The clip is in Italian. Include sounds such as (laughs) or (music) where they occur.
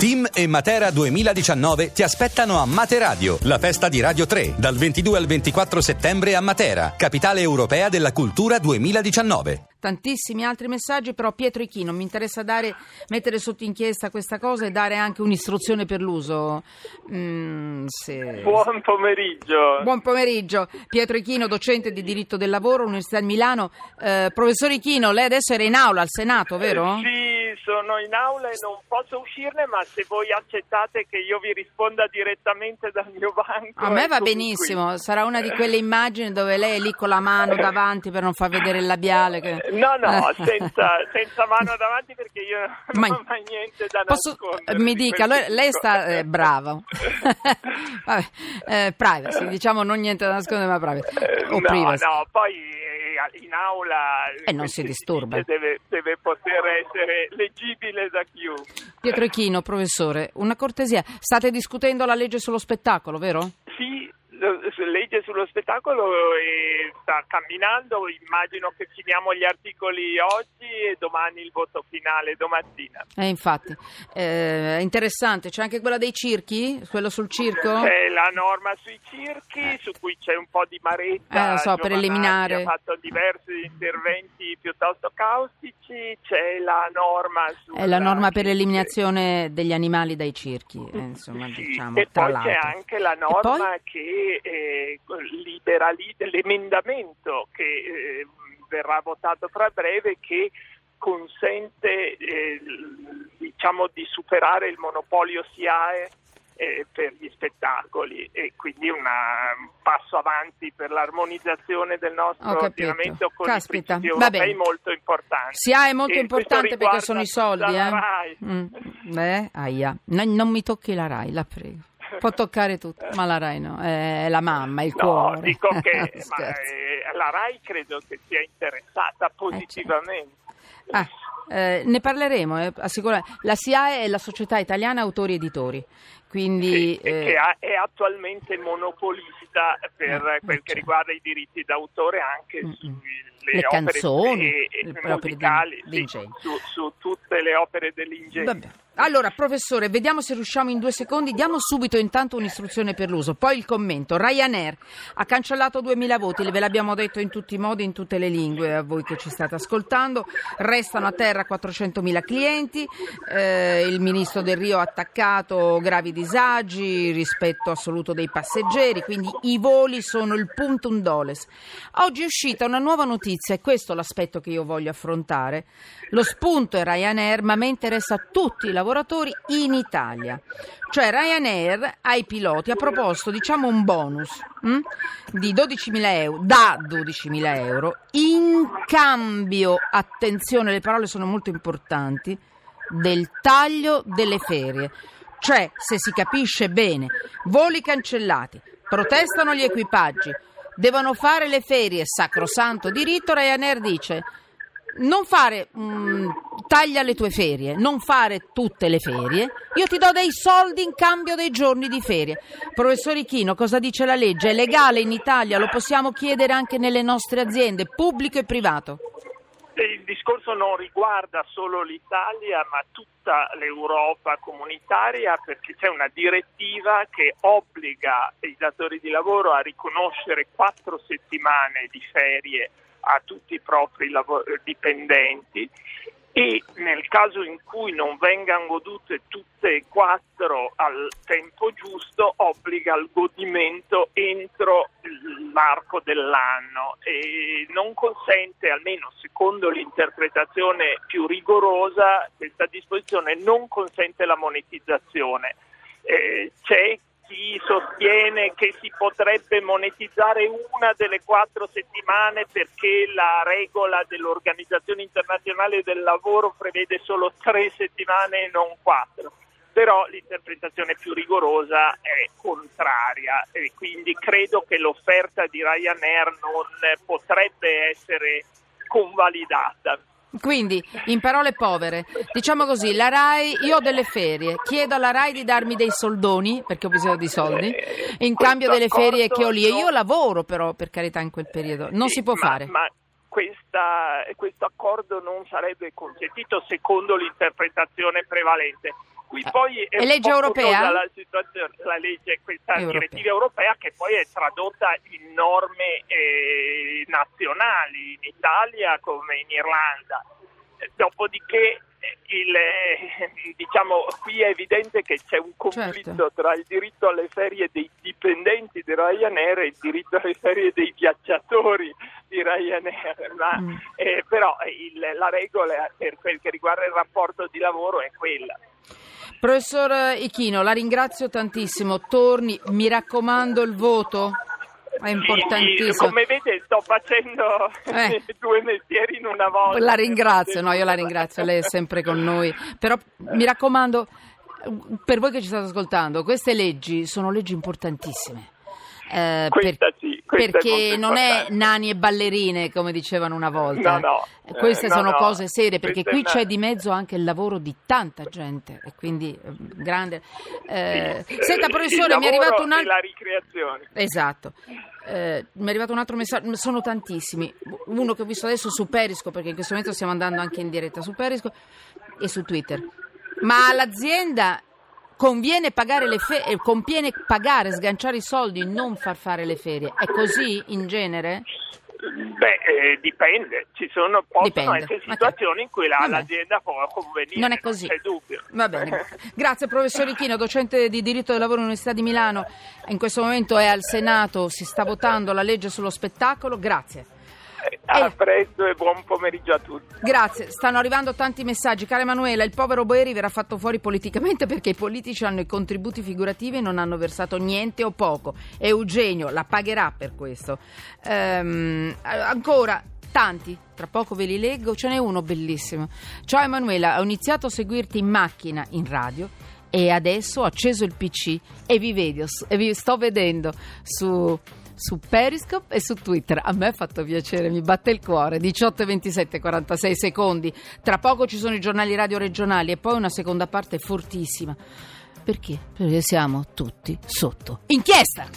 Team e Matera 2019 ti aspettano a Materadio, la festa di Radio 3, dal 22 al 24 settembre a Matera, capitale europea della cultura 2019. Tantissimi altri messaggi, però Pietro Ichino mi interessa dare, mettere sotto inchiesta questa cosa e dare anche un'istruzione per l'uso. Mm, se... Buon pomeriggio. Buon pomeriggio. Pietro Ichino, docente di diritto del lavoro, Università di Milano. Eh, professor Ichino, lei adesso era in aula al Senato, vero? Eh, sì sono in aula e non posso uscirne, ma se voi accettate che io vi risponda direttamente dal mio banco. A me va benissimo, qui. sarà una di quelle immagini dove lei è lì con la mano davanti per non far vedere il labiale. Che... No, no, senza, senza, mano davanti perché io ma... non ho mai niente da posso... Mi dica, lei, lei sta eh, bravo. (laughs) Vabbè, eh, privacy, diciamo non niente da nascondere, ma privacy. Eh, o no, privacy. no, poi in aula e non si disturba. Deve, deve, poter essere leggibile da chiunque. Pietro Echino, professore, una cortesia. State discutendo la legge sullo spettacolo, vero? Sì, legge sullo spettacolo e sta camminando, immagino che finiamo gli articoli oggi e domani il voto finale, domattina. Eh, infatti, eh, è interessante, c'è anche quella dei circhi, quello sul circo? C'è la norma sui circhi, su cui c'è un po' di maretta, eh, so, per eliminare... ha fatto diversi interventi piuttosto caustici, c'è la norma. È la norma per l'eliminazione degli animali dai circhi, eh, insomma, sì, diciamo, E poi l'altro. c'è anche la norma che eh, liberali- l'emendamento che eh, verrà votato fra breve che consente eh, diciamo di superare il monopolio SIAE eh, per gli spettacoli e quindi una, un passo avanti per l'armonizzazione del nostro ordinamento con Caspita. i europei molto importante. SIAE è molto e importante perché sono i soldi. Eh? Mm. Beh, aia. No, non mi tocchi la RAI, la prego. Può toccare tutto, ma la RAI no, è la mamma, il no, cuore. dico (laughs) che ma, eh, la RAI credo che sia interessata positivamente. Eh, certo. ah, eh, ne parleremo, eh, la SIAE è la Società Italiana Autori Editori, quindi... Sì, eh, che è attualmente monopolista per eh, quel che certo. riguarda i diritti d'autore anche mm-hmm. sui le, canzoni e, e musicali di, sì, su, su, tutte le opere dell'ingegno. Allora, professore, vediamo se riusciamo in due secondi. Diamo subito intanto un'istruzione per l'uso, poi il commento. Ryanair ha cancellato 2000 voti, ve l'abbiamo detto in tutti i modi, in tutte le lingue, a voi che ci state ascoltando. Restano a terra 400.000 clienti. Eh, il ministro Del Rio ha attaccato gravi disagi, rispetto assoluto dei passeggeri, quindi i voli sono il puntum doles. Oggi è uscita una nuova notizia, e questo è l'aspetto che io voglio affrontare. Lo spunto è Ryanair, ma a me interessa tutti i lavoratori in Italia. Cioè Ryanair ai piloti ha proposto diciamo un bonus hm, di 12.000 euro, da 12.000 euro, in cambio, attenzione le parole sono molto importanti, del taglio delle ferie. Cioè, se si capisce bene, voli cancellati, protestano gli equipaggi, devono fare le ferie, sacrosanto diritto, Ryanair dice non fare mh, mm, taglia le tue ferie, non fare tutte le ferie, io ti do dei soldi in cambio dei giorni di ferie. Professor Ichino, cosa dice la legge? È legale in Italia, lo possiamo chiedere anche nelle nostre aziende, pubblico e privato. Il discorso non riguarda solo l'Italia, ma tutta l'Europa comunitaria, perché c'è una direttiva che obbliga i datori di lavoro a riconoscere quattro settimane di ferie a tutti i propri dipendenti e nel caso in cui non vengano godute tutte e quattro al tempo giusto obbliga al godimento entro l'arco dell'anno e non consente, almeno secondo l'interpretazione più rigorosa, questa disposizione non consente la monetizzazione. Eh, c'è chi sostiene che si potrebbe monetizzare una delle quattro settimane perché la regola dell'Organizzazione Internazionale del Lavoro prevede solo tre settimane e non quattro. Però l'interpretazione più rigorosa è contraria e quindi credo che l'offerta di Ryanair non potrebbe essere convalidata. Quindi, in parole povere, diciamo così, la RAI, io ho delle ferie, chiedo alla RAI di darmi dei soldoni, perché ho bisogno di soldi, in cambio delle ferie che ho lì. E io lavoro però, per carità, in quel periodo. Non si può fare. Ma questa, questo accordo non sarebbe consentito secondo l'interpretazione prevalente. Qui Ah, poi è un legge europea? La, la legge, questa Europea. direttiva europea che poi è tradotta in norme eh, nazionali in Italia come in Irlanda. Eh, Dopodiché eh, il, eh, diciamo, qui è evidente che c'è un conflitto Certo. tra il diritto alle ferie dei dipendenti di Ryanair e il diritto alle ferie dei viaggiatori di Ryanair, ma, Mm. eh, però il- la regola per quel che riguarda il rapporto di lavoro è quella. Professor Ichino, la ringrazio tantissimo. Torni, mi raccomando, il voto è importantissimo. sì, come vede sto facendo Eh. (laughs) due mestieri in una volta. La ringrazio, no, io la ringrazio, lei è sempre con noi. Però mi raccomando, per voi che ci state ascoltando, queste leggi sono leggi importantissime. Eh, Questa sì, è perché non è nani e ballerine come dicevano una volta. No, no, Eh, Queste eh, no, sono no, cose serie perché qui c'è di mezzo anche il lavoro di tanta gente e quindi eh, grande. Eh, Sì, senta professore, mi è arrivato un altro... Esatto. Eh, mi è arrivato un altro messaggio, sono tantissimi. Uno che ho visto adesso su Periscope, perché in questo momento stiamo andando anche in diretta su Periscope e su Twitter. Ma all'azienda conviene pagare le ferie, conviene pagare, sganciare i soldi, non far fare le ferie. È così in genere? Beh, eh, dipende, ci sono, possono Dipende, essere situazioni in cui la- l'azienda può convenire, Non è così. c'è dubbio. Va bene. Grazie professor Ichino, docente di diritto del lavoro all'Università di Milano. In questo momento è al Senato, si sta votando la legge sullo spettacolo. Grazie. A Eh. presto e buon pomeriggio a tutti. Grazie, stanno arrivando tanti messaggi. Cara Emanuela, il povero Boeri verrà fatto fuori politicamente perché i politici hanno i contributi figurativi e non hanno versato niente o poco. Eugenio la pagherà per questo. Ehm, ancora. Tanti, tra poco ve li leggo, ce n'è uno bellissimo. Ciao Emanuela, ho iniziato a seguirti in macchina, in radio e adesso ho acceso il PC e vi vedo, e vi sto vedendo su, su Periscope e su Twitter. A me ha fatto piacere, mi batte il cuore. 18 e 27, 46 secondi. Tra poco ci sono i giornali radio regionali e poi una seconda parte fortissima. Perché? Perché siamo tutti sotto inchiesta.